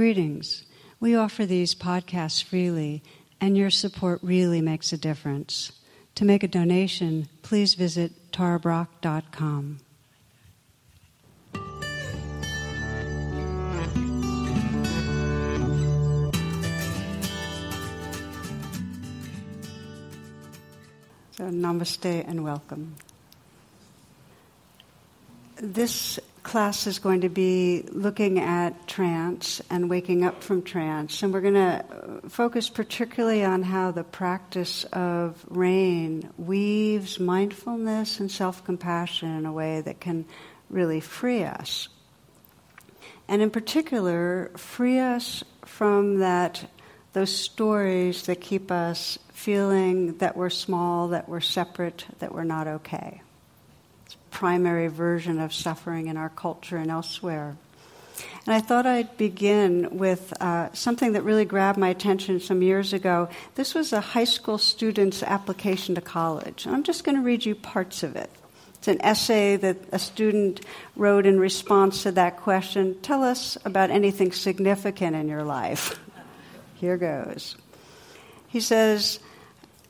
Greetings. We offer these podcasts freely, and your support really makes a difference. To make a donation, please visit tarabrach.com. So, namaste and welcome. This class is going to be looking at trance and waking up from trance. And we're going to uh, focus particularly on how the practice of rain weaves mindfulness and self compassion in a way that can really free us. And in particular, free us from that those stories that keep us feeling that we're small, that we're separate, that we're not okay primary version of suffering in our culture and elsewhere. And I thought I'd begin with uh, something that really grabbed my attention some years ago. This was a high school student's application to college. I'm just going to read you parts of it. It's an essay that a student wrote in response to that question Tell us about anything significant in your life. Here goes. He says,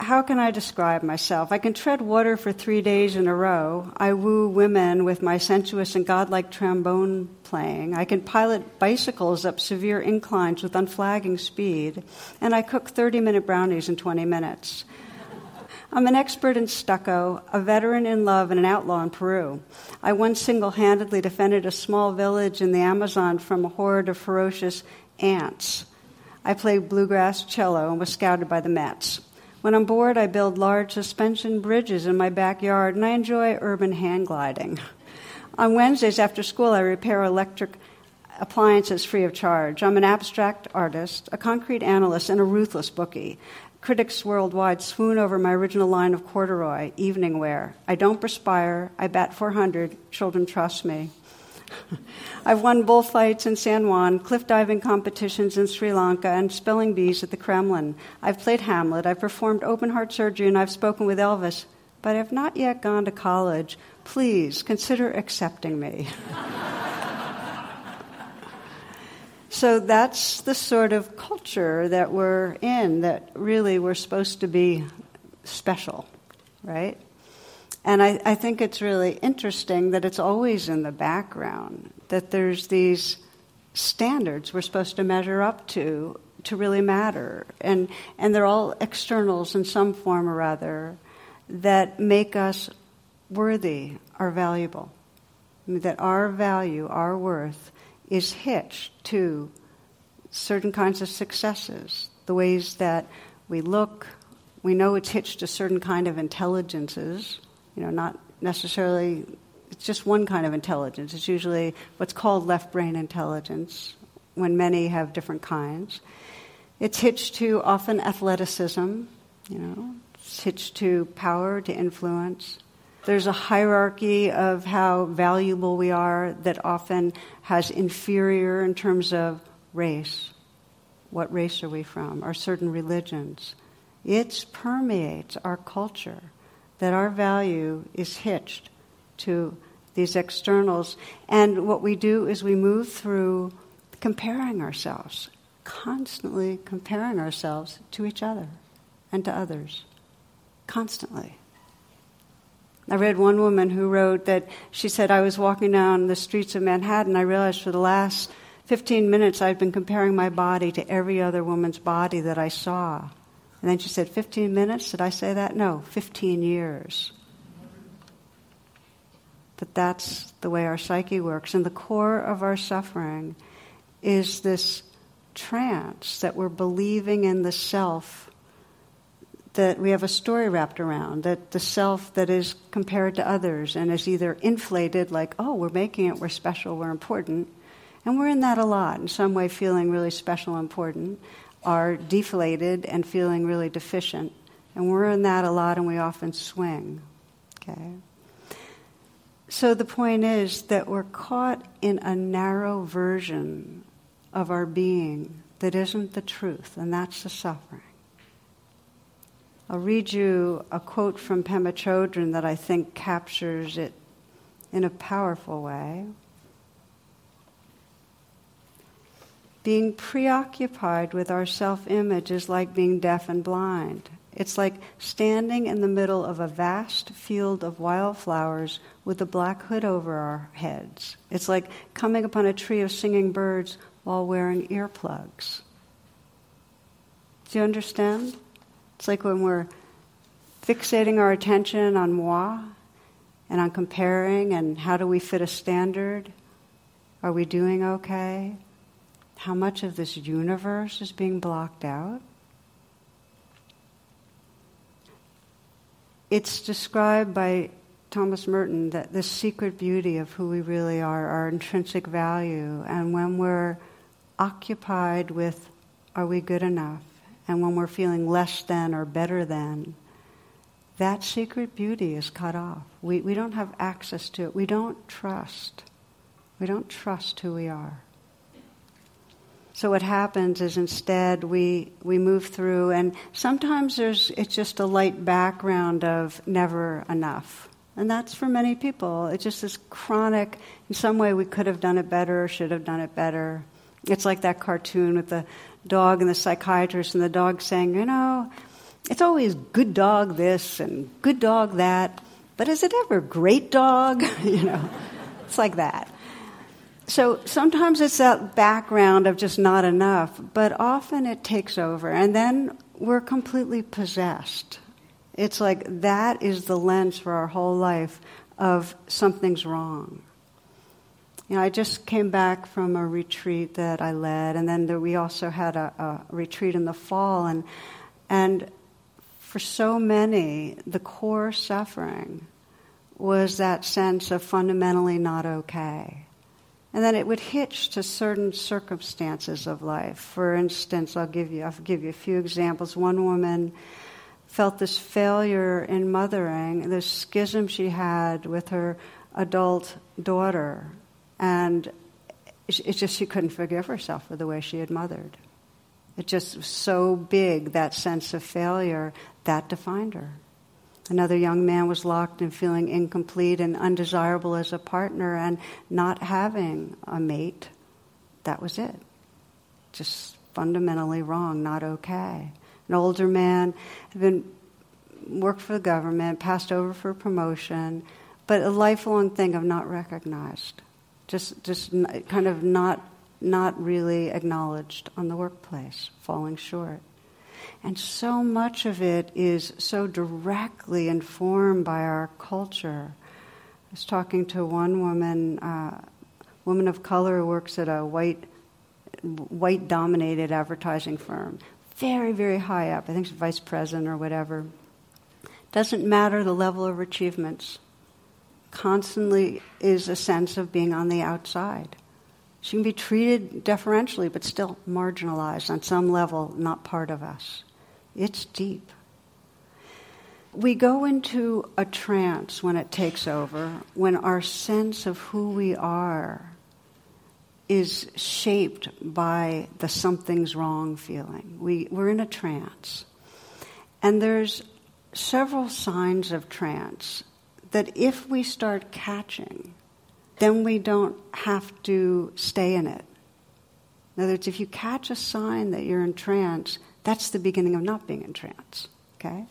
how can I describe myself? I can tread water for three days in a row. I woo women with my sensuous and godlike trombone playing. I can pilot bicycles up severe inclines with unflagging speed. And I cook 30 minute brownies in 20 minutes. I'm an expert in stucco, a veteran in love, and an outlaw in Peru. I once single handedly defended a small village in the Amazon from a horde of ferocious ants. I played bluegrass cello and was scouted by the Mets. When I'm bored, I build large suspension bridges in my backyard, and I enjoy urban hand gliding. On Wednesdays after school, I repair electric appliances free of charge. I'm an abstract artist, a concrete analyst, and a ruthless bookie. Critics worldwide swoon over my original line of corduroy, evening wear. I don't perspire. I bat 400. Children trust me. I've won bullfights in San Juan, cliff diving competitions in Sri Lanka, and spelling bees at the Kremlin. I've played Hamlet, I've performed open heart surgery, and I've spoken with Elvis, but I've not yet gone to college. Please consider accepting me. so that's the sort of culture that we're in, that really we're supposed to be special, right? And I, I think it's really interesting that it's always in the background, that there's these standards we're supposed to measure up to to really matter. And, and they're all externals in some form or other that make us worthy or valuable. I mean, that our value, our worth, is hitched to certain kinds of successes, the ways that we look. We know it's hitched to certain kind of intelligences you know, not necessarily, it's just one kind of intelligence. It's usually what's called left brain intelligence, when many have different kinds. It's hitched to often athleticism, you know, it's hitched to power, to influence. There's a hierarchy of how valuable we are that often has inferior in terms of race. What race are we from? Or certain religions. It permeates our culture that our value is hitched to these externals. And what we do is we move through comparing ourselves, constantly comparing ourselves to each other and to others. Constantly. I read one woman who wrote that she said, I was walking down the streets of Manhattan. I realized for the last 15 minutes I'd been comparing my body to every other woman's body that I saw. And then she said, 15 minutes? Did I say that? No, 15 years. But that's the way our psyche works. And the core of our suffering is this trance that we're believing in the self that we have a story wrapped around, that the self that is compared to others and is either inflated, like, oh, we're making it, we're special, we're important. And we're in that a lot, in some way feeling really special and important, are deflated and feeling really deficient. And we're in that a lot and we often swing. Okay? So the point is that we're caught in a narrow version of our being that isn't the truth, and that's the suffering. I'll read you a quote from Pema Chodron that I think captures it in a powerful way. Being preoccupied with our self image is like being deaf and blind. It's like standing in the middle of a vast field of wildflowers with a black hood over our heads. It's like coming upon a tree of singing birds while wearing earplugs. Do you understand? It's like when we're fixating our attention on moi and on comparing and how do we fit a standard. Are we doing okay? How much of this universe is being blocked out? It's described by Thomas Merton that the secret beauty of who we really are, our intrinsic value, and when we're occupied with are we good enough, and when we're feeling less than or better than, that secret beauty is cut off. We, we don't have access to it. We don't trust. We don't trust who we are. So what happens is instead we we move through, and sometimes there's it's just a light background of never enough, and that's for many people. It's just this chronic. In some way, we could have done it better, should have done it better. It's like that cartoon with the dog and the psychiatrist, and the dog saying, you know, it's always good dog this and good dog that, but is it ever great dog? you know, it's like that. So sometimes it's that background of just not enough, but often it takes over, and then we're completely possessed. It's like that is the lens for our whole life of something's wrong. You know, I just came back from a retreat that I led, and then we also had a, a retreat in the fall, and and for so many, the core suffering was that sense of fundamentally not okay. And then it would hitch to certain circumstances of life. For instance, I'll give you, I'll give you a few examples. One woman felt this failure in mothering, this schism she had with her adult daughter, and it's just she couldn't forgive herself for the way she had mothered. It just was so big, that sense of failure, that defined her. Another young man was locked in feeling incomplete and undesirable as a partner and not having a mate. That was it. Just fundamentally wrong, not okay. An older man had been worked for the government, passed over for promotion, but a lifelong thing of not recognized. Just just kind of not not really acknowledged on the workplace, falling short. And so much of it is so directly informed by our culture. I was talking to one woman, uh, woman of color who works at a white, white dominated advertising firm. Very, very high up. I think she's vice president or whatever. Doesn't matter the level of achievements. Constantly is a sense of being on the outside. She can be treated deferentially, but still marginalized on some level, not part of us. It's deep. We go into a trance when it takes over, when our sense of who we are is shaped by the something's wrong feeling. We, we're in a trance. And there's several signs of trance that if we start catching, then we don't have to stay in it. In other words, if you catch a sign that you're in trance, that's the beginning of not being in trance. Okay?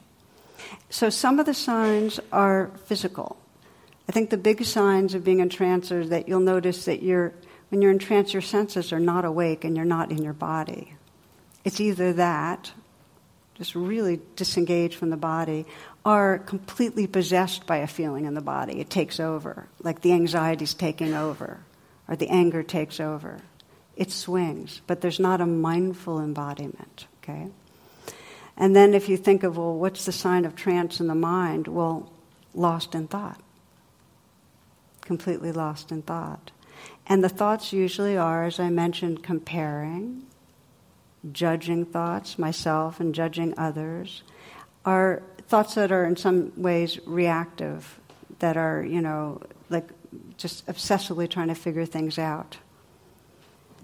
So some of the signs are physical. I think the big signs of being in trance are that you'll notice that you're, when you're in trance, your senses are not awake and you're not in your body. It's either that, just really disengaged from the body, or completely possessed by a feeling in the body. It takes over, like the anxiety's taking over, or the anger takes over. It swings, but there's not a mindful embodiment. Okay? And then if you think of, well, what's the sign of trance in the mind? Well, lost in thought. Completely lost in thought. And the thoughts usually are, as I mentioned, comparing, judging thoughts, myself and judging others, are thoughts that are in some ways reactive, that are, you know, like just obsessively trying to figure things out.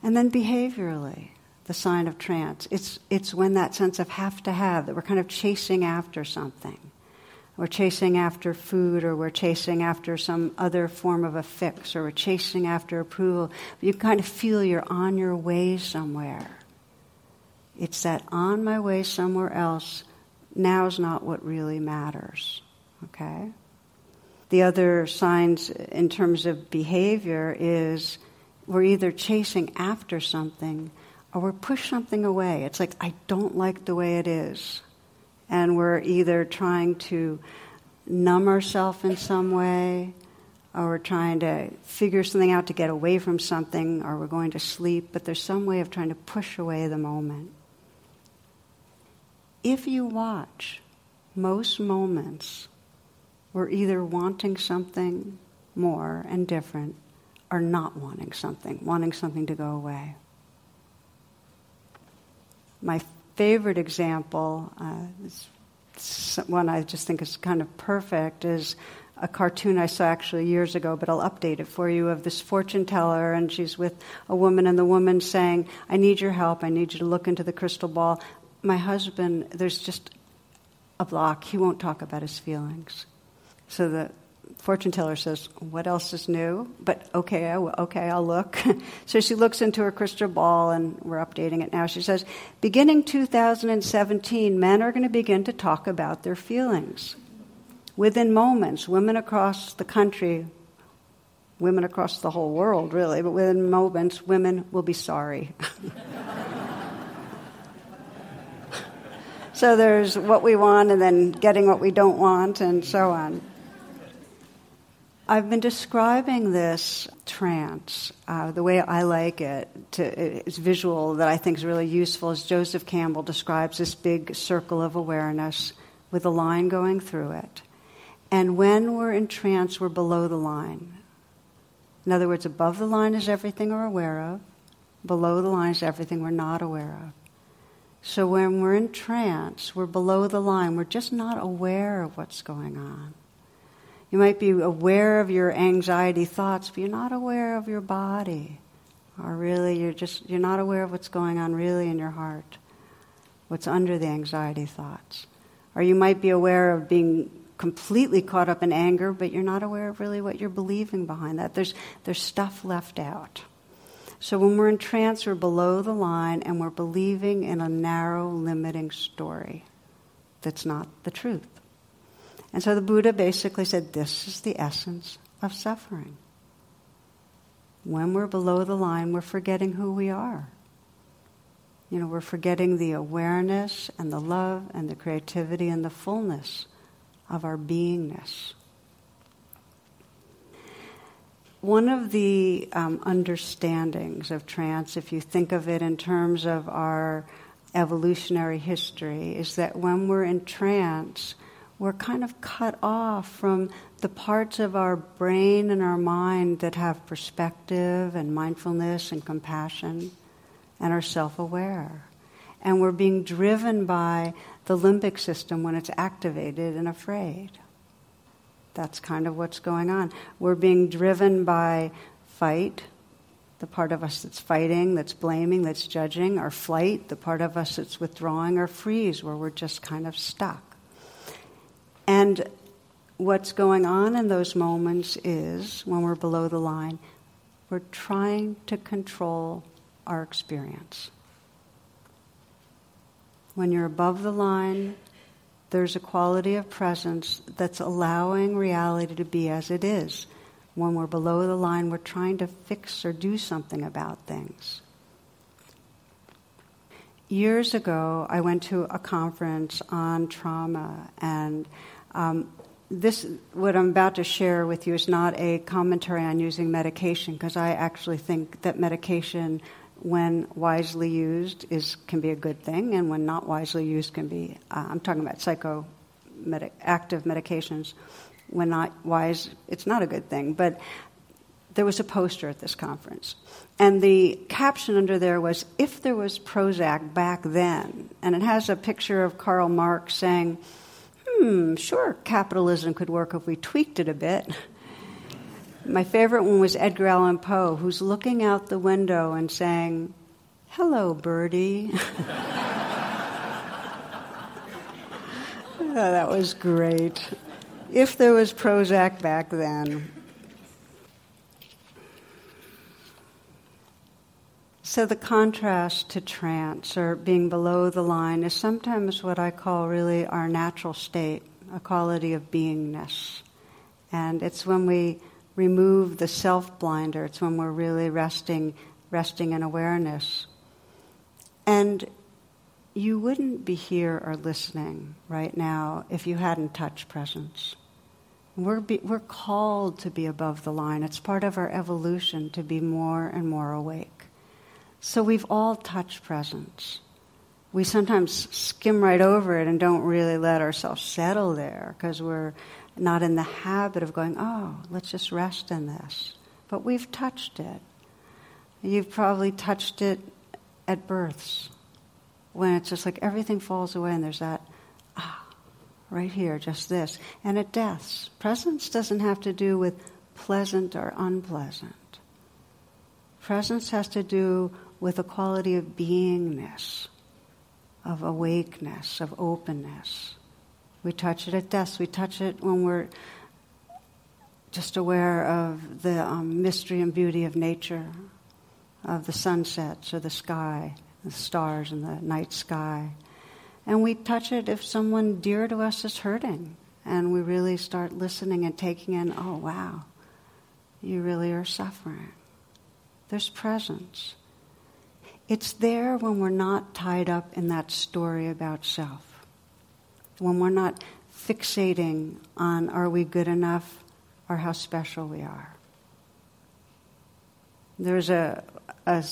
And then behaviorally, the sign of trance. It's, it's when that sense of have to have, that we're kind of chasing after something. We're chasing after food, or we're chasing after some other form of a fix, or we're chasing after approval. You kind of feel you're on your way somewhere. It's that on my way somewhere else, now is not what really matters. Okay? The other signs in terms of behavior is we're either chasing after something or we're push something away. It's like, I don't like the way it is. And we're either trying to numb ourselves in some way, or we're trying to figure something out to get away from something, or we're going to sleep, but there's some way of trying to push away the moment. If you watch, most moments, we're either wanting something more and different, or not wanting something, wanting something to go away. My favorite example, uh, one I just think is kind of perfect, is a cartoon I saw actually years ago, but I'll update it for you, of this fortune teller, and she's with a woman, and the woman saying, I need your help, I need you to look into the crystal ball. My husband, there's just a block, he won't talk about his feelings. So the fortune teller says, "What else is new?" But okay, I will, okay, I'll look. so she looks into her crystal ball, and we're updating it now. She says, "Beginning 2017, men are going to begin to talk about their feelings. Within moments, women across the country, women across the whole world, really, but within moments, women will be sorry." so there's what we want, and then getting what we don't want, and so on. I've been describing this trance uh, the way I like it. To, it's visual that I think is really useful. As Joseph Campbell describes this big circle of awareness with a line going through it. And when we're in trance, we're below the line. In other words, above the line is everything we're aware of, below the line is everything we're not aware of. So when we're in trance, we're below the line, we're just not aware of what's going on. You might be aware of your anxiety thoughts, but you're not aware of your body. Or really, you're just you're not aware of what's going on really in your heart, what's under the anxiety thoughts. Or you might be aware of being completely caught up in anger, but you're not aware of really what you're believing behind that. There's there's stuff left out. So when we're in trance, we're below the line and we're believing in a narrow, limiting story that's not the truth. And so the Buddha basically said this is the essence of suffering. When we're below the line, we're forgetting who we are. You know, we're forgetting the awareness and the love and the creativity and the fullness of our beingness. One of the um, understandings of trance, if you think of it in terms of our evolutionary history, is that when we're in trance, we're kind of cut off from the parts of our brain and our mind that have perspective and mindfulness and compassion and are self aware. And we're being driven by the limbic system when it's activated and afraid. That's kind of what's going on. We're being driven by fight, the part of us that's fighting, that's blaming, that's judging, or flight, the part of us that's withdrawing, or freeze, where we're just kind of stuck. And what's going on in those moments is, when we're below the line, we're trying to control our experience. When you're above the line, there's a quality of presence that's allowing reality to be as it is. When we're below the line, we're trying to fix or do something about things. Years ago, I went to a conference on trauma and um, this, what I'm about to share with you, is not a commentary on using medication, because I actually think that medication, when wisely used, is can be a good thing, and when not wisely used, can be. Uh, I'm talking about psycho, active medications. When not wise, it's not a good thing. But there was a poster at this conference, and the caption under there was, "If there was Prozac back then," and it has a picture of Karl Marx saying hmm, sure, capitalism could work if we tweaked it a bit. My favorite one was Edgar Allan Poe, who's looking out the window and saying, Hello, birdie. oh, that was great. if there was Prozac back then. So, the contrast to trance or being below the line is sometimes what I call really our natural state, a quality of beingness. And it's when we remove the self blinder, it's when we're really resting, resting in awareness. And you wouldn't be here or listening right now if you hadn't touched presence. We're, be, we're called to be above the line. It's part of our evolution to be more and more awake. So we've all touched presence. We sometimes skim right over it and don't really let ourselves settle there because we're not in the habit of going, oh, let's just rest in this. But we've touched it. You've probably touched it at births when it's just like everything falls away and there's that, ah, right here, just this. And at deaths, presence doesn't have to do with pleasant or unpleasant. Presence has to do with a quality of beingness, of awakeness, of openness. We touch it at deaths. We touch it when we're just aware of the um, mystery and beauty of nature, of the sunsets or the sky the stars in the night sky. And we touch it if someone dear to us is hurting. And we really start listening and taking in, oh, wow, you really are suffering. There's presence. It's there when we're not tied up in that story about self, when we're not fixating on are we good enough or how special we are. There's a, a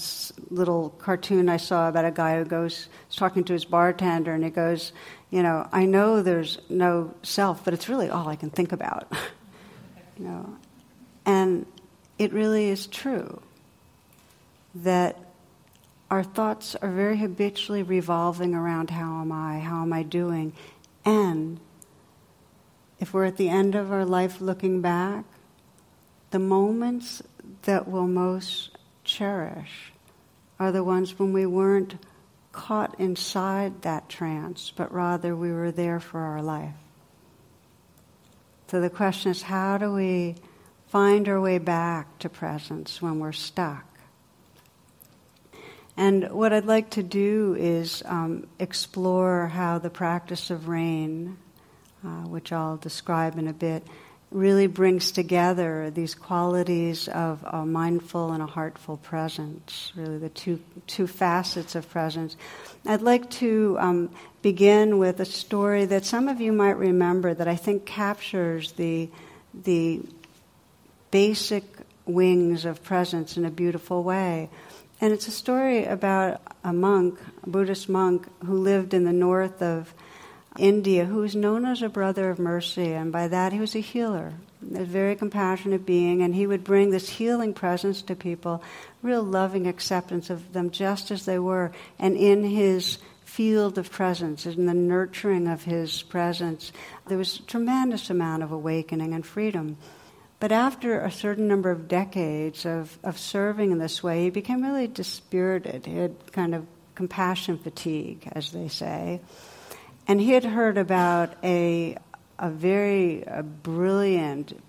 little cartoon I saw about a guy who goes, talking to his bartender, and he goes, You know, I know there's no self, but it's really all I can think about. you know, and it really is true that our thoughts are very habitually revolving around how am I, how am I doing, and if we're at the end of our life looking back, the moments that we'll most cherish are the ones when we weren't caught inside that trance, but rather we were there for our life. So the question is how do we find our way back to presence when we're stuck? And what I'd like to do is um, explore how the practice of rain, uh, which I'll describe in a bit, really brings together these qualities of a mindful and a heartful presence, really the two, two facets of presence. I'd like to um, begin with a story that some of you might remember that I think captures the, the basic wings of presence in a beautiful way. And it's a story about a monk, a Buddhist monk, who lived in the north of India who was known as a brother of mercy, and by that he was a healer, a very compassionate being, and he would bring this healing presence to people, real loving acceptance of them just as they were, and in his field of presence, in the nurturing of his presence, there was a tremendous amount of awakening and freedom. But after a certain number of decades of, of serving in this way, he became really dispirited. He had kind of compassion fatigue, as they say. And he had heard about a, a very a brilliant,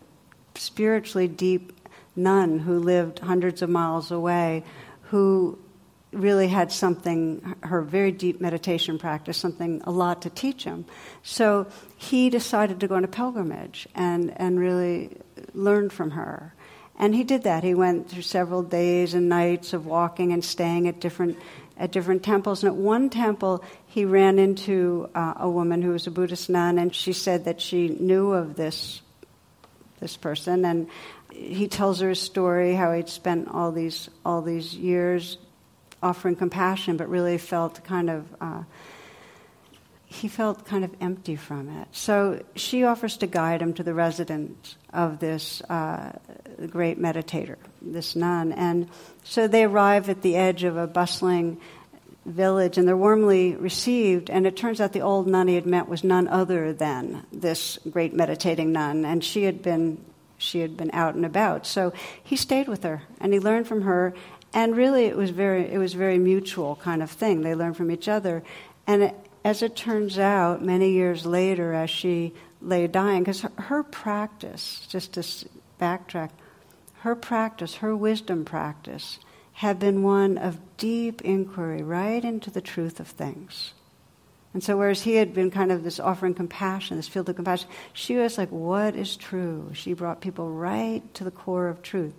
spiritually deep nun who lived hundreds of miles away, who really had something, her very deep meditation practice, something a lot to teach him. So he decided to go on a pilgrimage and, and really learn from her. And he did that. He went through several days and nights of walking and staying at different at different temples. And at one temple, he ran into uh, a woman who was a Buddhist nun, and she said that she knew of this this person. And he tells her a story how he'd spent all these all these years offering compassion, but really felt kind of. Uh, he felt kind of empty from it. So she offers to guide him to the residence of this uh, great meditator, this nun. And so they arrive at the edge of a bustling village and they're warmly received. And it turns out the old nun he had met was none other than this great meditating nun. And she had been, she had been out and about. So he stayed with her and he learned from her. And really, it was very, it was very mutual kind of thing. They learned from each other. And as it turns out, many years later, as she lay dying, because her, her practice, just to backtrack, her practice, her wisdom practice, had been one of deep inquiry right into the truth of things. And so, whereas he had been kind of this offering compassion, this field of compassion, she was like, What is true? She brought people right to the core of truth.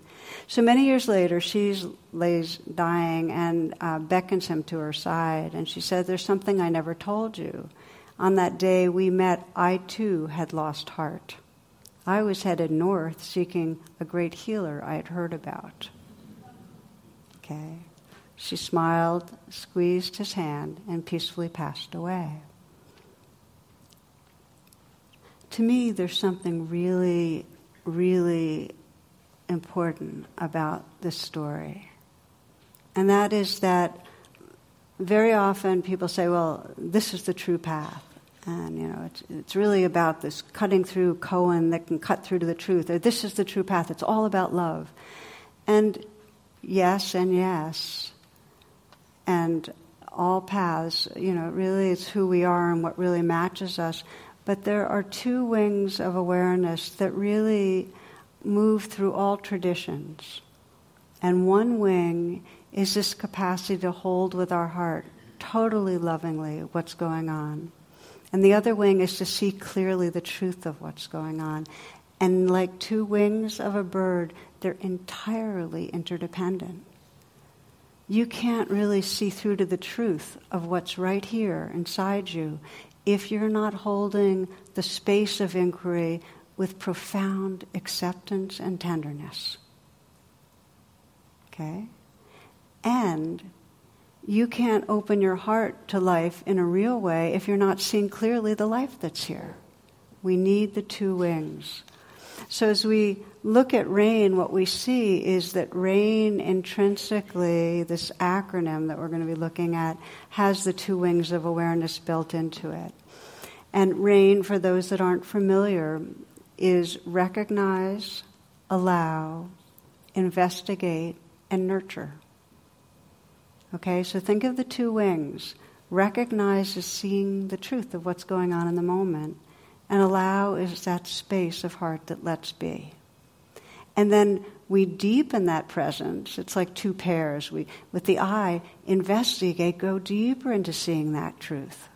So many years later, she lays dying and uh, beckons him to her side, and she said, There's something I never told you. On that day we met, I too had lost heart. I was headed north seeking a great healer I had heard about. Okay. She smiled, squeezed his hand, and peacefully passed away. To me, there's something really, really important about this story. And that is that very often people say, well, this is the true path. And, you know, it's, it's really about this cutting through koan that can cut through to the truth. Or this is the true path. It's all about love. And yes, and yes. And all paths, you know, really it's who we are and what really matches us. But there are two wings of awareness that really move through all traditions. And one wing is this capacity to hold with our heart, totally lovingly, what's going on. And the other wing is to see clearly the truth of what's going on. And like two wings of a bird, they're entirely interdependent. You can't really see through to the truth of what's right here inside you if you're not holding the space of inquiry with profound acceptance and tenderness. Okay? And you can't open your heart to life in a real way if you're not seeing clearly the life that's here. We need the two wings. So as we look at RAIN, what we see is that RAIN intrinsically, this acronym that we're going to be looking at, has the two wings of awareness built into it. And RAIN, for those that aren't familiar, is recognize, allow, investigate, and nurture. Okay, so think of the two wings. Recognize is seeing the truth of what's going on in the moment, and allow is that space of heart that lets be. And then we deepen that presence. It's like two pairs. We, with the eye, investigate, go deeper into seeing that truth.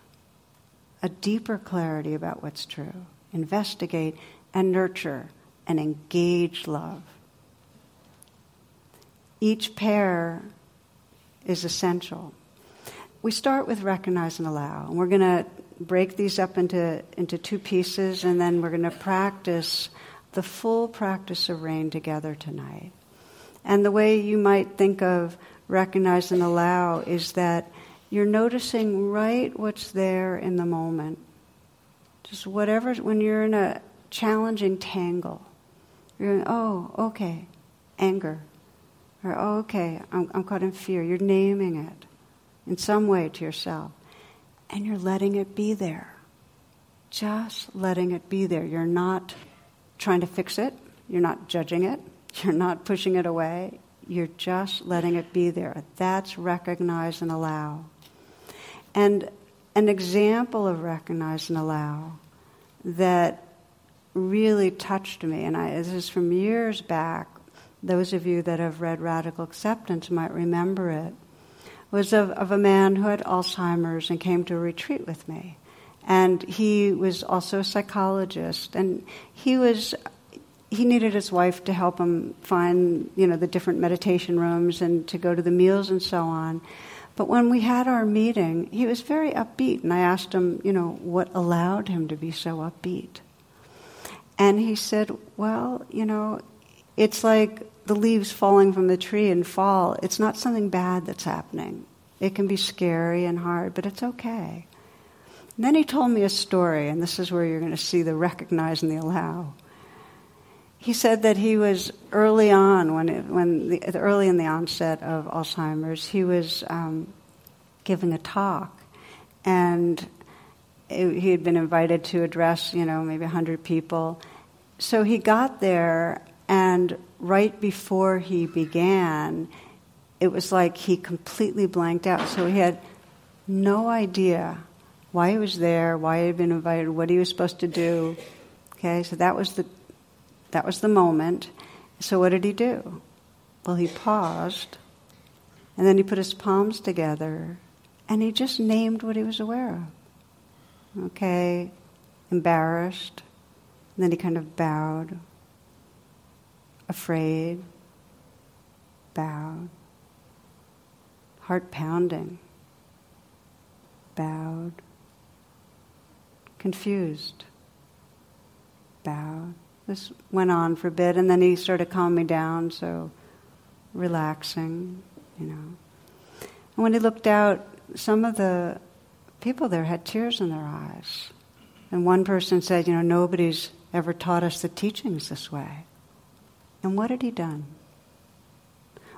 A deeper clarity about what's true. Investigate and nurture and engage love. Each pair is essential. We start with recognize and allow, and we're going to break these up into, into two pieces, and then we're going to practice the full practice of rain together tonight. And the way you might think of recognize and allow is that you're noticing right what's there in the moment. Just whatever, when you're in a, challenging tangle. You're going, oh, okay, anger. Or, oh, okay, I'm, I'm caught in fear. You're naming it in some way to yourself. And you're letting it be there. Just letting it be there. You're not trying to fix it. You're not judging it. You're not pushing it away. You're just letting it be there. That's recognize and allow. And an example of recognize and allow that really touched me, and I, this is from years back. Those of you that have read Radical Acceptance might remember it. Was of, of a man who had Alzheimer's and came to a retreat with me. And he was also a psychologist, and he was he needed his wife to help him find you know the different meditation rooms and to go to the meals and so on. But when we had our meeting, he was very upbeat, and I asked him, you know, what allowed him to be so upbeat. And he said, Well, you know, it's like the leaves falling from the tree and fall. It's not something bad that's happening. It can be scary and hard, but it's okay. And then he told me a story, and this is where you're going to see the recognize and the allow. He said that he was early on, when, it, when the, early in the onset of Alzheimer's, he was um, giving a talk, and he had been invited to address, you know, maybe 100 people. So he got there, and right before he began, it was like he completely blanked out. So he had no idea why he was there, why he had been invited, what he was supposed to do. Okay, so that was the that was the moment. So what did he do? Well, he paused, and then he put his palms together, and he just named what he was aware of. Okay, embarrassed, and then he kind of bowed, afraid, bowed, heart pounding, bowed, confused, bowed. This went on for a bit, and then he started calming down, so relaxing, you know. And when he looked out, some of the people there had tears in their eyes. And one person said, You know, nobody's ever taught us the teachings this way. And what had he done?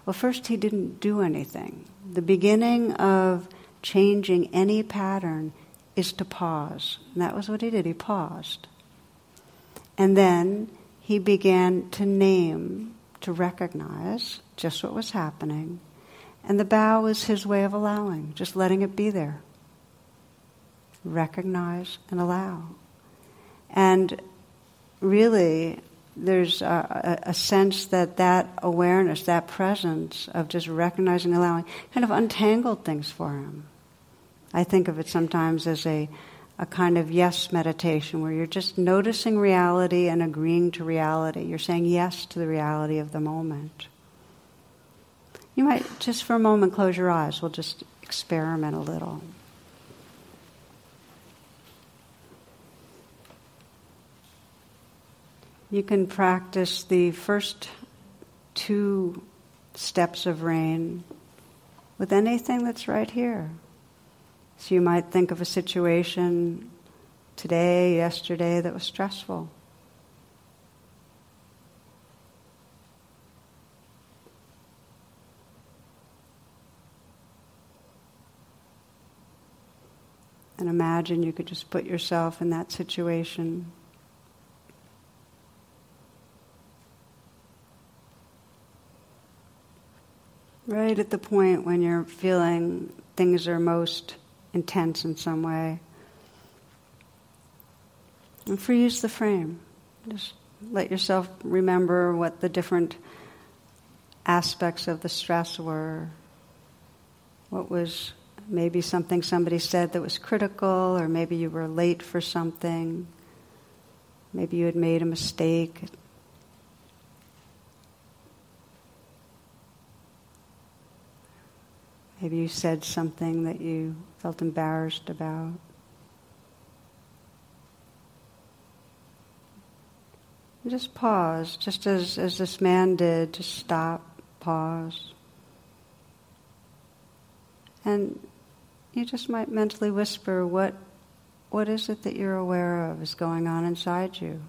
Well, first, he didn't do anything. The beginning of changing any pattern is to pause. And that was what he did. He paused. And then he began to name, to recognize just what was happening. And the bow was his way of allowing, just letting it be there. Recognize and allow. And really, there's a, a, sense that that awareness, that presence of just recognizing, allowing, kind of untangled things for him. I think of it sometimes as a, a kind of yes meditation where you're just noticing reality and agreeing to reality. You're saying yes to the reality of the moment. You might just for a moment close your eyes. We'll just experiment a little. You can practice the first two steps of rain with anything that's right here. So you might think of a situation today, yesterday that was stressful. And imagine you could just put yourself in that situation. Right at the point when you're feeling things are most intense in some way. And freeze the frame. Just let yourself remember what the different aspects of the stress were. What was maybe something somebody said that was critical, or maybe you were late for something. Maybe you had made a mistake Maybe you said something that you felt embarrassed about. just pause, just as, as this man did, just stop, pause. And you just might mentally whisper, what, what is it that you're aware of is going on inside you?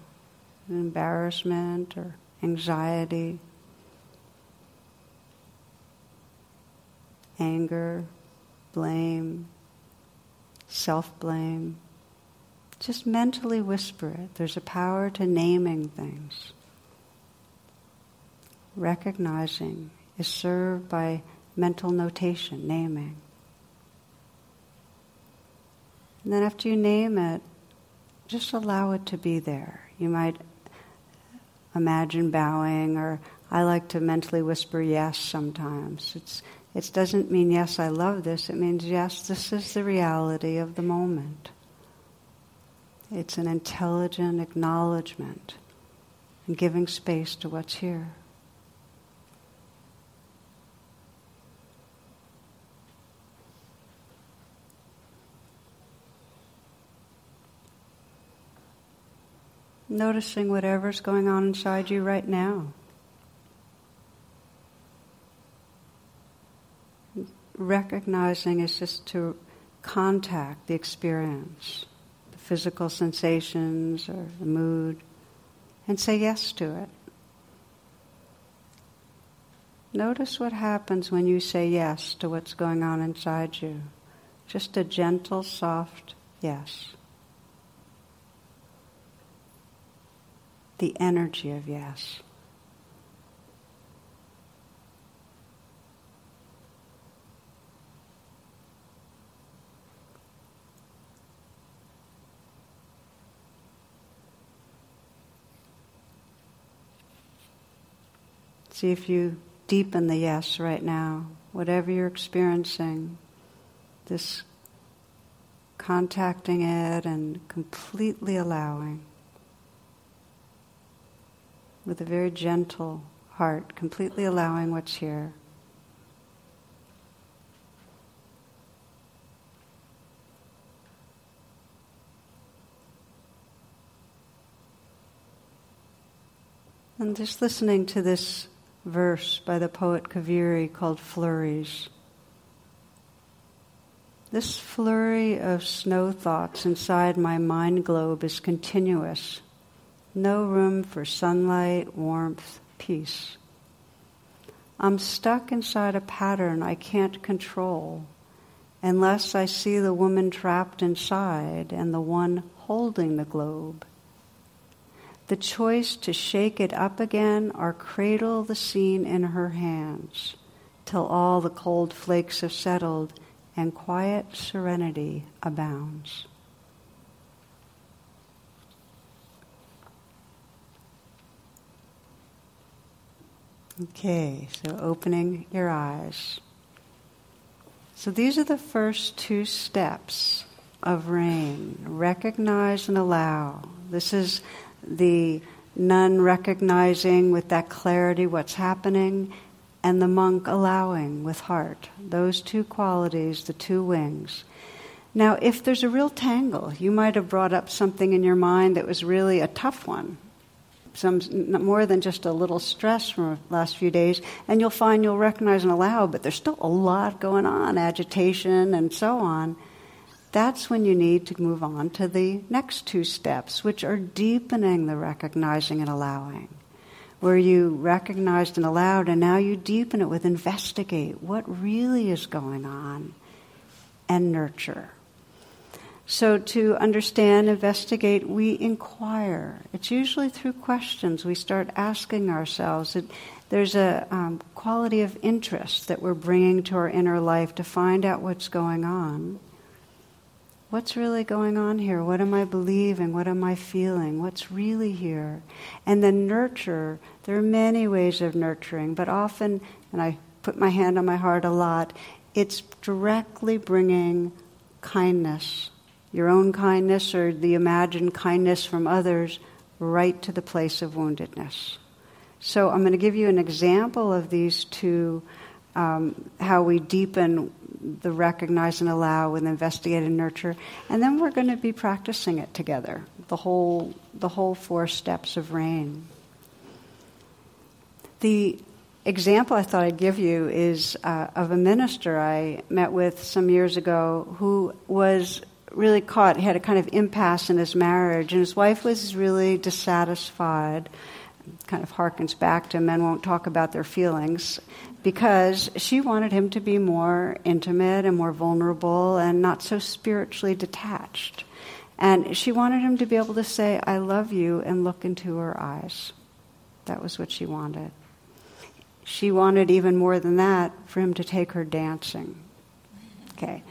An embarrassment or anxiety? Anger, blame, self blame. Just mentally whisper it. There's a power to naming things. Recognizing is served by mental notation, naming. And then after you name it, just allow it to be there. You might imagine bowing, or I like to mentally whisper yes sometimes. It's it doesn't mean, yes, I love this. It means, yes, this is the reality of the moment. It's an intelligent acknowledgement and giving space to what's here. Noticing whatever's going on inside you right now. Recognizing is just to contact the experience, the physical sensations or the mood, and say yes to it. Notice what happens when you say yes to what's going on inside you. Just a gentle, soft yes. The energy of yes. See if you deepen the yes right now. Whatever you're experiencing, this contacting it and completely allowing with a very gentle heart, completely allowing what's here. And just listening to this verse by the poet Kaviri called Flurries. This flurry of snow thoughts inside my mind globe is continuous. No room for sunlight, warmth, peace. I'm stuck inside a pattern I can't control unless I see the woman trapped inside and the one holding the globe. The choice to shake it up again or cradle the scene in her hands till all the cold flakes have settled and quiet serenity abounds. Okay, so opening your eyes. So these are the first two steps of rain recognize and allow. This is the nun recognizing with that clarity what's happening, and the monk allowing with heart. Those two qualities, the two wings. Now, if there's a real tangle, you might have brought up something in your mind that was really a tough one, some more than just a little stress from the last few days, and you'll find you'll recognize and allow, but there's still a lot going on, agitation and so on. That's when you need to move on to the next two steps, which are deepening the recognizing and allowing where you recognized and allowed, and now you deepen it with investigate what really is going on and nurture. So, to understand, investigate, we inquire. It's usually through questions. We start asking ourselves. It, there's a um, quality of interest that we're bringing to our inner life to find out what's going on. What's really going on here? What am I believing? What am I feeling? What's really here? And then nurture. There are many ways of nurturing, but often, and I put my hand on my heart a lot, it's directly bringing kindness, your own kindness or the imagined kindness from others, right to the place of woundedness. So I'm going to give you an example of these two, um, how we deepen the recognize and allow and investigate and nurture, and then we're going to be practicing it together. The whole the whole four steps of rain. The example I thought I'd give you is uh, of a minister I met with some years ago who was really caught. He had a kind of impasse in his marriage, and his wife was really dissatisfied. Kind of harkens back to men won't talk about their feelings because she wanted him to be more intimate and more vulnerable and not so spiritually detached. And she wanted him to be able to say, I love you, and look into her eyes. That was what she wanted. She wanted even more than that for him to take her dancing. Okay.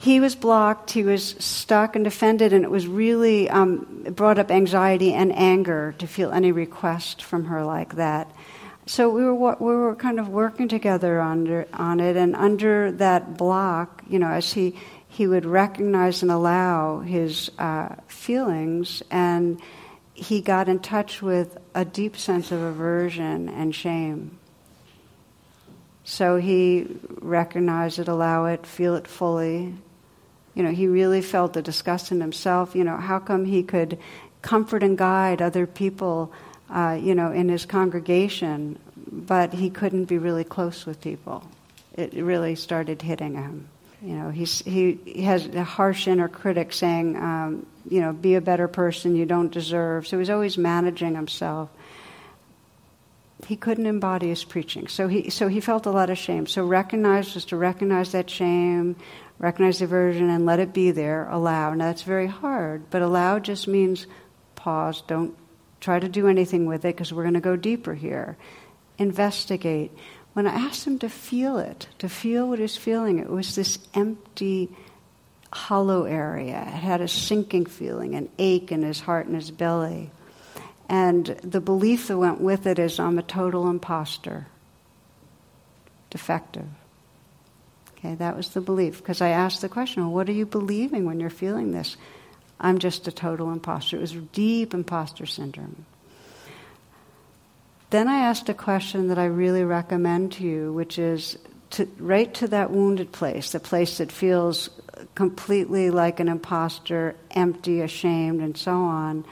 He was blocked, he was stuck and defended, and it was really um, it brought up anxiety and anger to feel any request from her like that so we were we were kind of working together under on it, and under that block, you know, as he he would recognize and allow his uh, feelings, and he got in touch with a deep sense of aversion and shame. So he recognized it, allow it, feel it fully. You know, he really felt the disgust in himself. You know, how come he could comfort and guide other people? uh, you know, in his congregation, but he couldn't be really close with people. It really started hitting him. You know, he's, he, he has a harsh inner critic saying, um, you know, be a better person you don't deserve. So he's always managing himself. He couldn't embody his preaching. So he, so he felt a lot of shame. So recognize was to recognize that shame, recognize the aversion, and let it be there, allow. Now that's very hard, but allow just means pause, don't try to do anything with it because we're going to go deeper here. Investigate. When I asked him to feel it, to feel what he's feeling, it was this empty, hollow area. It had a sinking feeling, an ache in his heart and his belly. And the belief that went with it is I'm a total imposter, defective. Okay, that was the belief. Because I asked the question, well, what are you believing when you're feeling this? I'm just a total imposter. It was deep imposter syndrome. Then I asked a question that I really recommend to you, which is to, right to that wounded place, the place that feels completely like an imposter, empty, ashamed, and so on.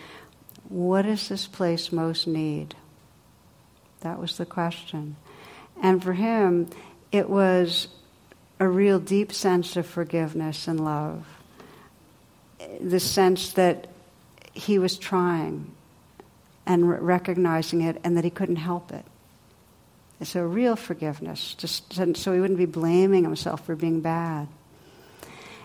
What does this place most need? That was the question. And for him, it was a real deep sense of forgiveness and love. The sense that he was trying and re- recognizing it and that he couldn't help it. It's a real forgiveness, just so he wouldn't be blaming himself for being bad.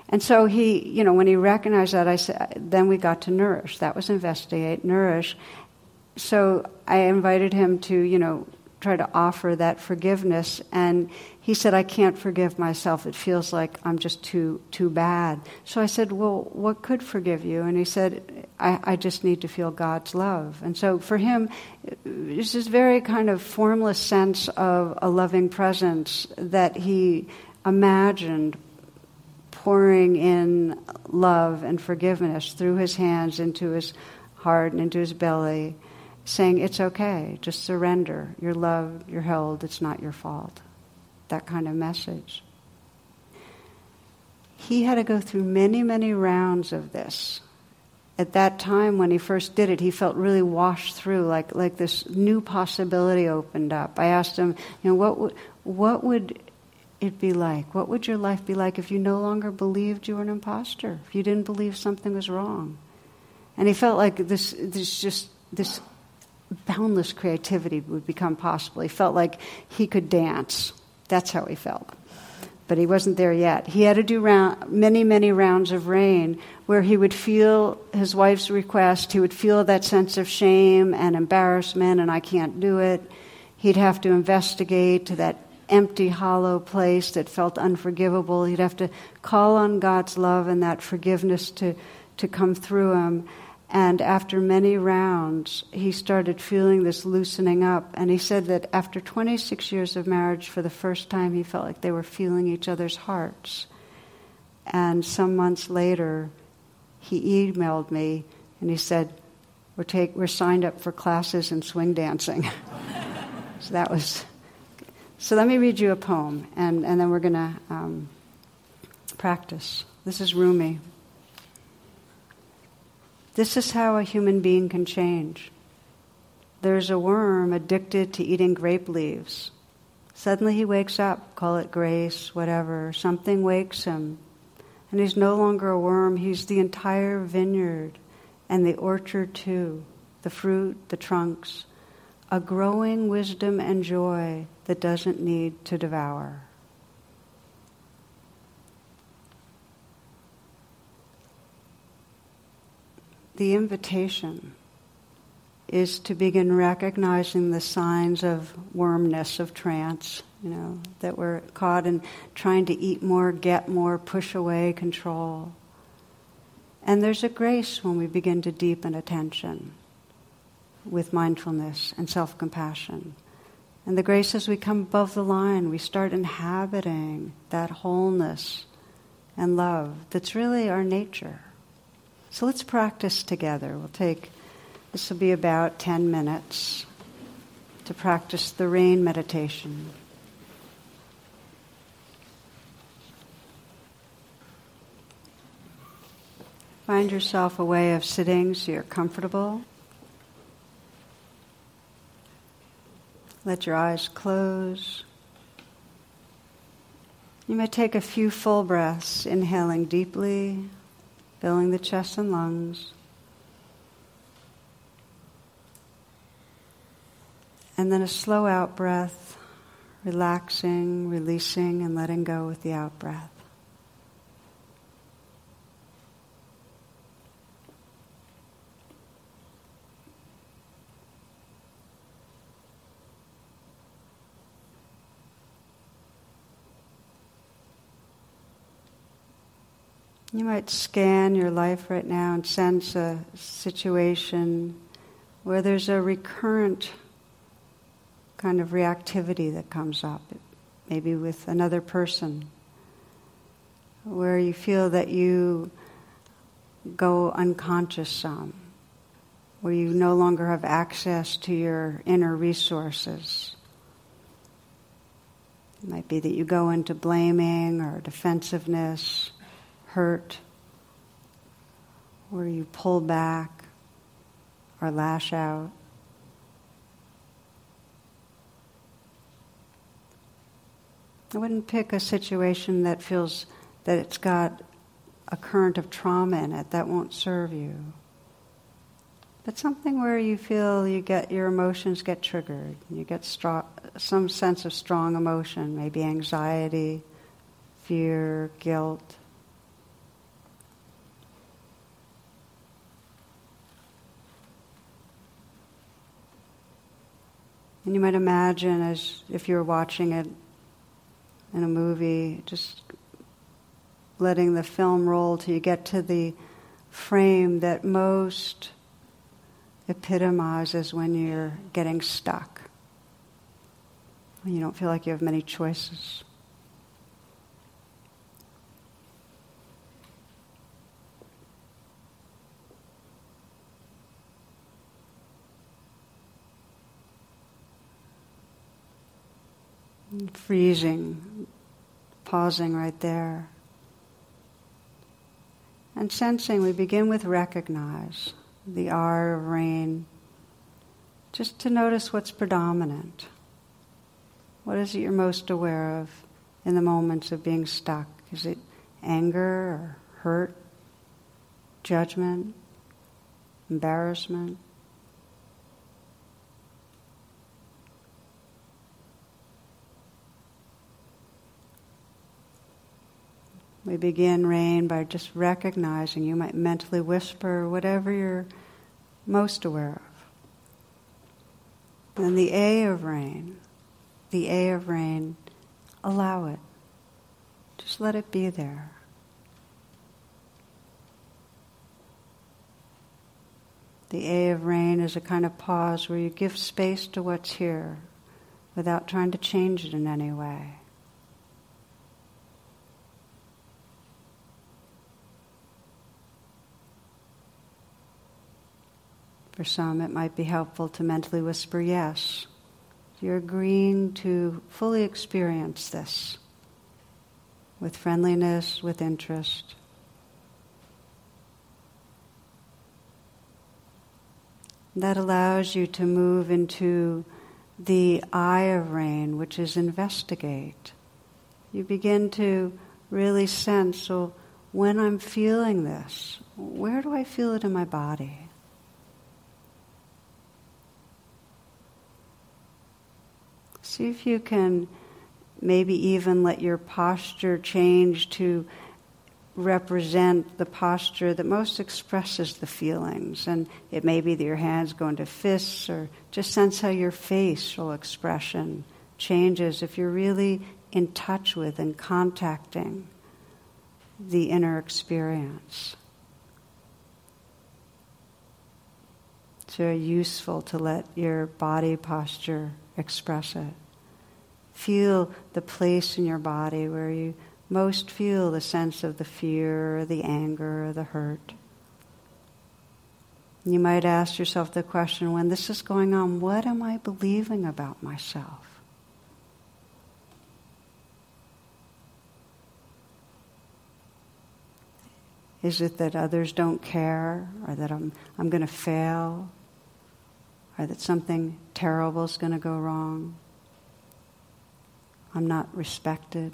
And so he, you know, when he recognized that, I said, then we got to nourish. That was investigate, nourish. So I invited him to, you know, try to offer that forgiveness. And he said, I can't forgive myself. It feels like I'm just too, too bad. So I said, Well, what could forgive you? And he said, I, I just need to feel God's love. And so for him, it's this very kind of formless sense of a loving presence that he imagined pouring in love and forgiveness through his hands into his heart and into his belly saying, It's okay, just surrender. You're loved, you're held, it's not your fault. That kind of message. He had to go through many, many rounds of this. At that time, when he first did it, he felt really washed through, like, like this new possibility opened up. I asked him, you know, what would, what would it be like? What would your life be like if you no longer believed you were an imposter? If you didn't believe something was wrong? And he felt like this, this just this boundless creativity would become possible. He felt like he could dance. That's how he felt. But he wasn't there yet. He had to do round, many, many rounds of rain where he would feel his wife's request. He would feel that sense of shame and embarrassment, and I can't do it. He'd have to investigate to that empty, hollow place that felt unforgivable. He'd have to call on God's love and that forgiveness to, to come through him. And after many rounds, he started feeling this loosening up. And he said that after 26 years of marriage, for the first time, he felt like they were feeling each other's hearts. And some months later, he emailed me and he said, We're, take, we're signed up for classes in swing dancing. so that was. So let me read you a poem, and, and then we're going to um, practice. This is Rumi. This is how a human being can change. There's a worm addicted to eating grape leaves. Suddenly he wakes up, call it grace, whatever. Something wakes him. And he's no longer a worm, he's the entire vineyard and the orchard too, the fruit, the trunks, a growing wisdom and joy that doesn't need to devour. The invitation is to begin recognizing the signs of wormness, of trance, you know, that we're caught in trying to eat more, get more, push away control. And there's a grace when we begin to deepen attention with mindfulness and self compassion. And the grace as we come above the line, we start inhabiting that wholeness and love that's really our nature. So let's practice together. We'll take, this will be about 10 minutes to practice the rain meditation. Find yourself a way of sitting so you're comfortable. Let your eyes close. You may take a few full breaths, inhaling deeply filling the chest and lungs. And then a slow out breath, relaxing, releasing, and letting go with the out breath. You might scan your life right now and sense a situation where there's a recurrent kind of reactivity that comes up, maybe with another person, where you feel that you go unconscious some, where you no longer have access to your inner resources. It might be that you go into blaming or defensiveness, hurt, where you pull back or lash out. I wouldn't pick a situation that feels that it's got a current of trauma in it. That won't serve you. But something where you feel you get your emotions get triggered. You get some sense of strong emotion, maybe anxiety, fear, guilt. And you might imagine as if you were watching it in a movie, just letting the film roll till you get to the frame that most epitomizes when you're getting stuck, when you don't feel like you have many choices. Freezing, pausing right there. And sensing, we begin with recognize the R of rain, just to notice what's predominant. What is it you're most aware of in the moments of being stuck? Is it anger or hurt, judgment, embarrassment? We begin rain by just recognizing. You might mentally whisper whatever you're most aware of. And the A of rain, the A of rain, allow it. Just let it be there. The A of rain is a kind of pause where you give space to what's here without trying to change it in any way. For some, it might be helpful to mentally whisper yes. You're agreeing to fully experience this with friendliness, with interest. That allows you to move into the eye of rain, which is investigate. You begin to really sense so when I'm feeling this, where do I feel it in my body? See if you can maybe even let your posture change to represent the posture that most expresses the feelings. And it may be that your hands go into fists, or just sense how your facial expression changes if you're really in touch with and contacting the inner experience. It's very useful to let your body posture express it. Feel the place in your body where you most feel the sense of the fear, the anger, the hurt. You might ask yourself the question when this is going on, what am I believing about myself? Is it that others don't care, or that I'm, I'm going to fail, or that something terrible is going to go wrong? I'm not respected.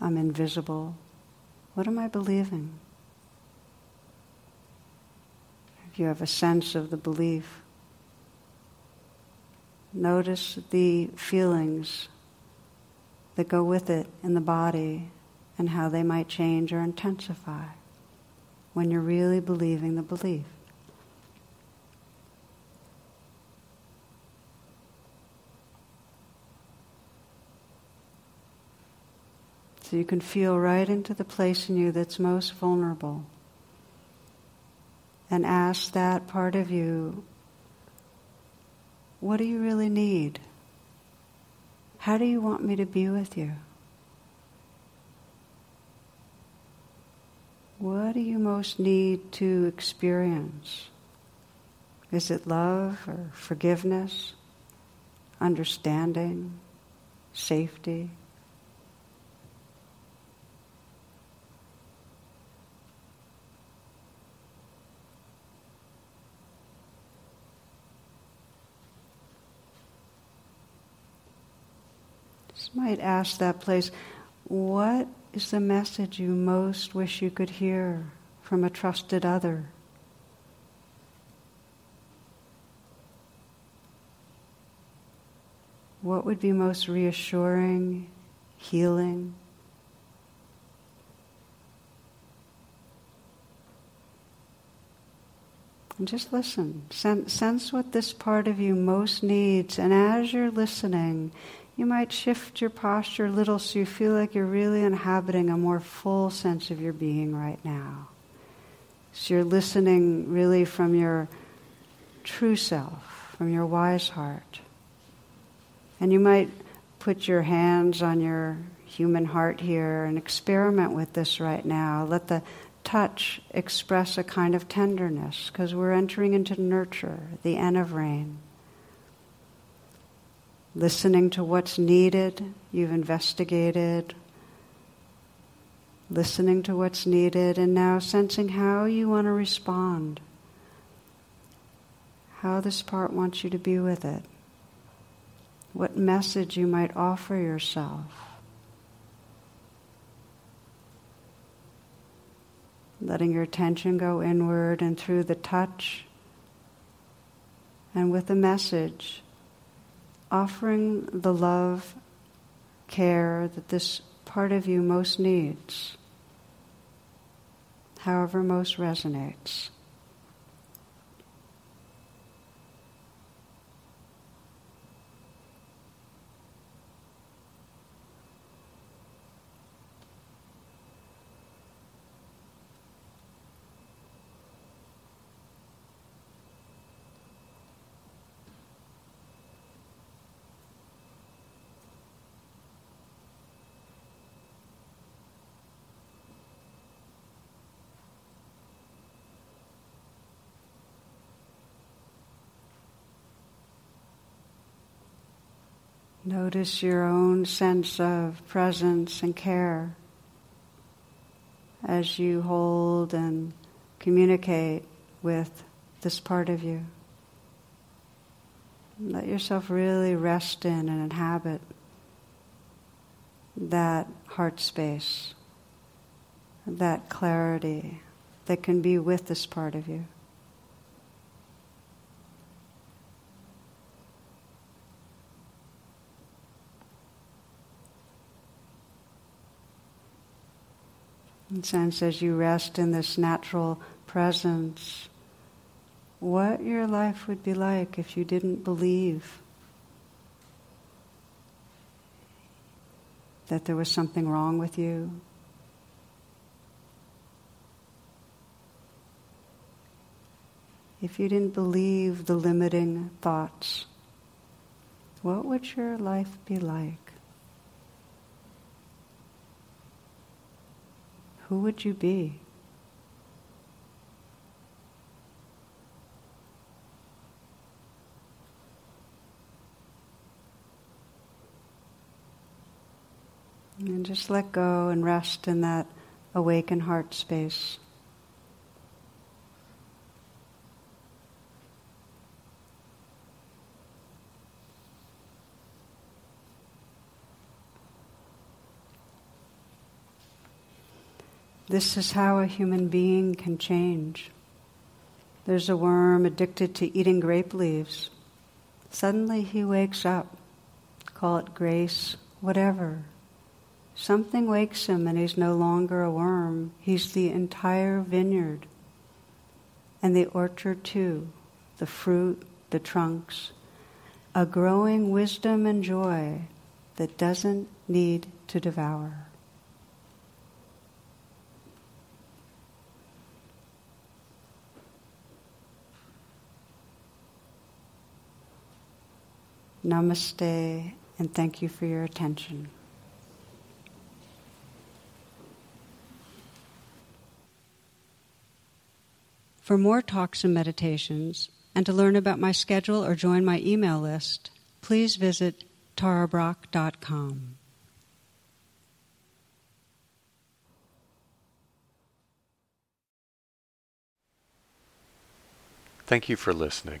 I'm invisible. What am I believing? If you have a sense of the belief, notice the feelings that go with it in the body and how they might change or intensify when you're really believing the belief. So you can feel right into the place in you that's most vulnerable. and ask that part of you, what do you really need? How do you want me to be with you? What do you most need to experience? Is it love or forgiveness, understanding, safety? Might ask that place, what is the message you most wish you could hear from a trusted other? What would be most reassuring, healing? And just listen. Sense, sense what this part of you most needs. And as you're listening, you might shift your posture a little so you feel like you're really inhabiting a more full sense of your being right now. So you're listening really from your true self, from your wise heart. And you might put your hands on your human heart here and experiment with this right now. Let the touch express a kind of tenderness because we're entering into nurture, the N of rain. Listening to what's needed, you've investigated, listening to what's needed, and now sensing how you want to respond, how this part wants you to be with it, what message you might offer yourself. Letting your attention go inward and through the touch and with the message offering the love, care that this part of you most needs, however most resonates. Notice your own sense of presence and care as you hold and communicate with this part of you. Let yourself really rest in and inhabit that heart space, that clarity that can be with this part of you. And sense as you rest in this natural presence, what your life would be like if you didn't believe that there was something wrong with you. If you didn't believe the limiting thoughts, what would your life be like? Who would you be? And just let go and rest in that awakened heart space. This is how a human being can change. There's a worm addicted to eating grape leaves. Suddenly he wakes up. Call it grace, whatever. Something wakes him and he's no longer a worm. He's the entire vineyard. And the orchard too, the fruit, the trunks. A growing wisdom and joy that doesn't need to devour. Namaste, and thank you for your attention. For more talks and meditations, and to learn about my schedule or join my email list, please visit tarabrach.com. Thank you for listening.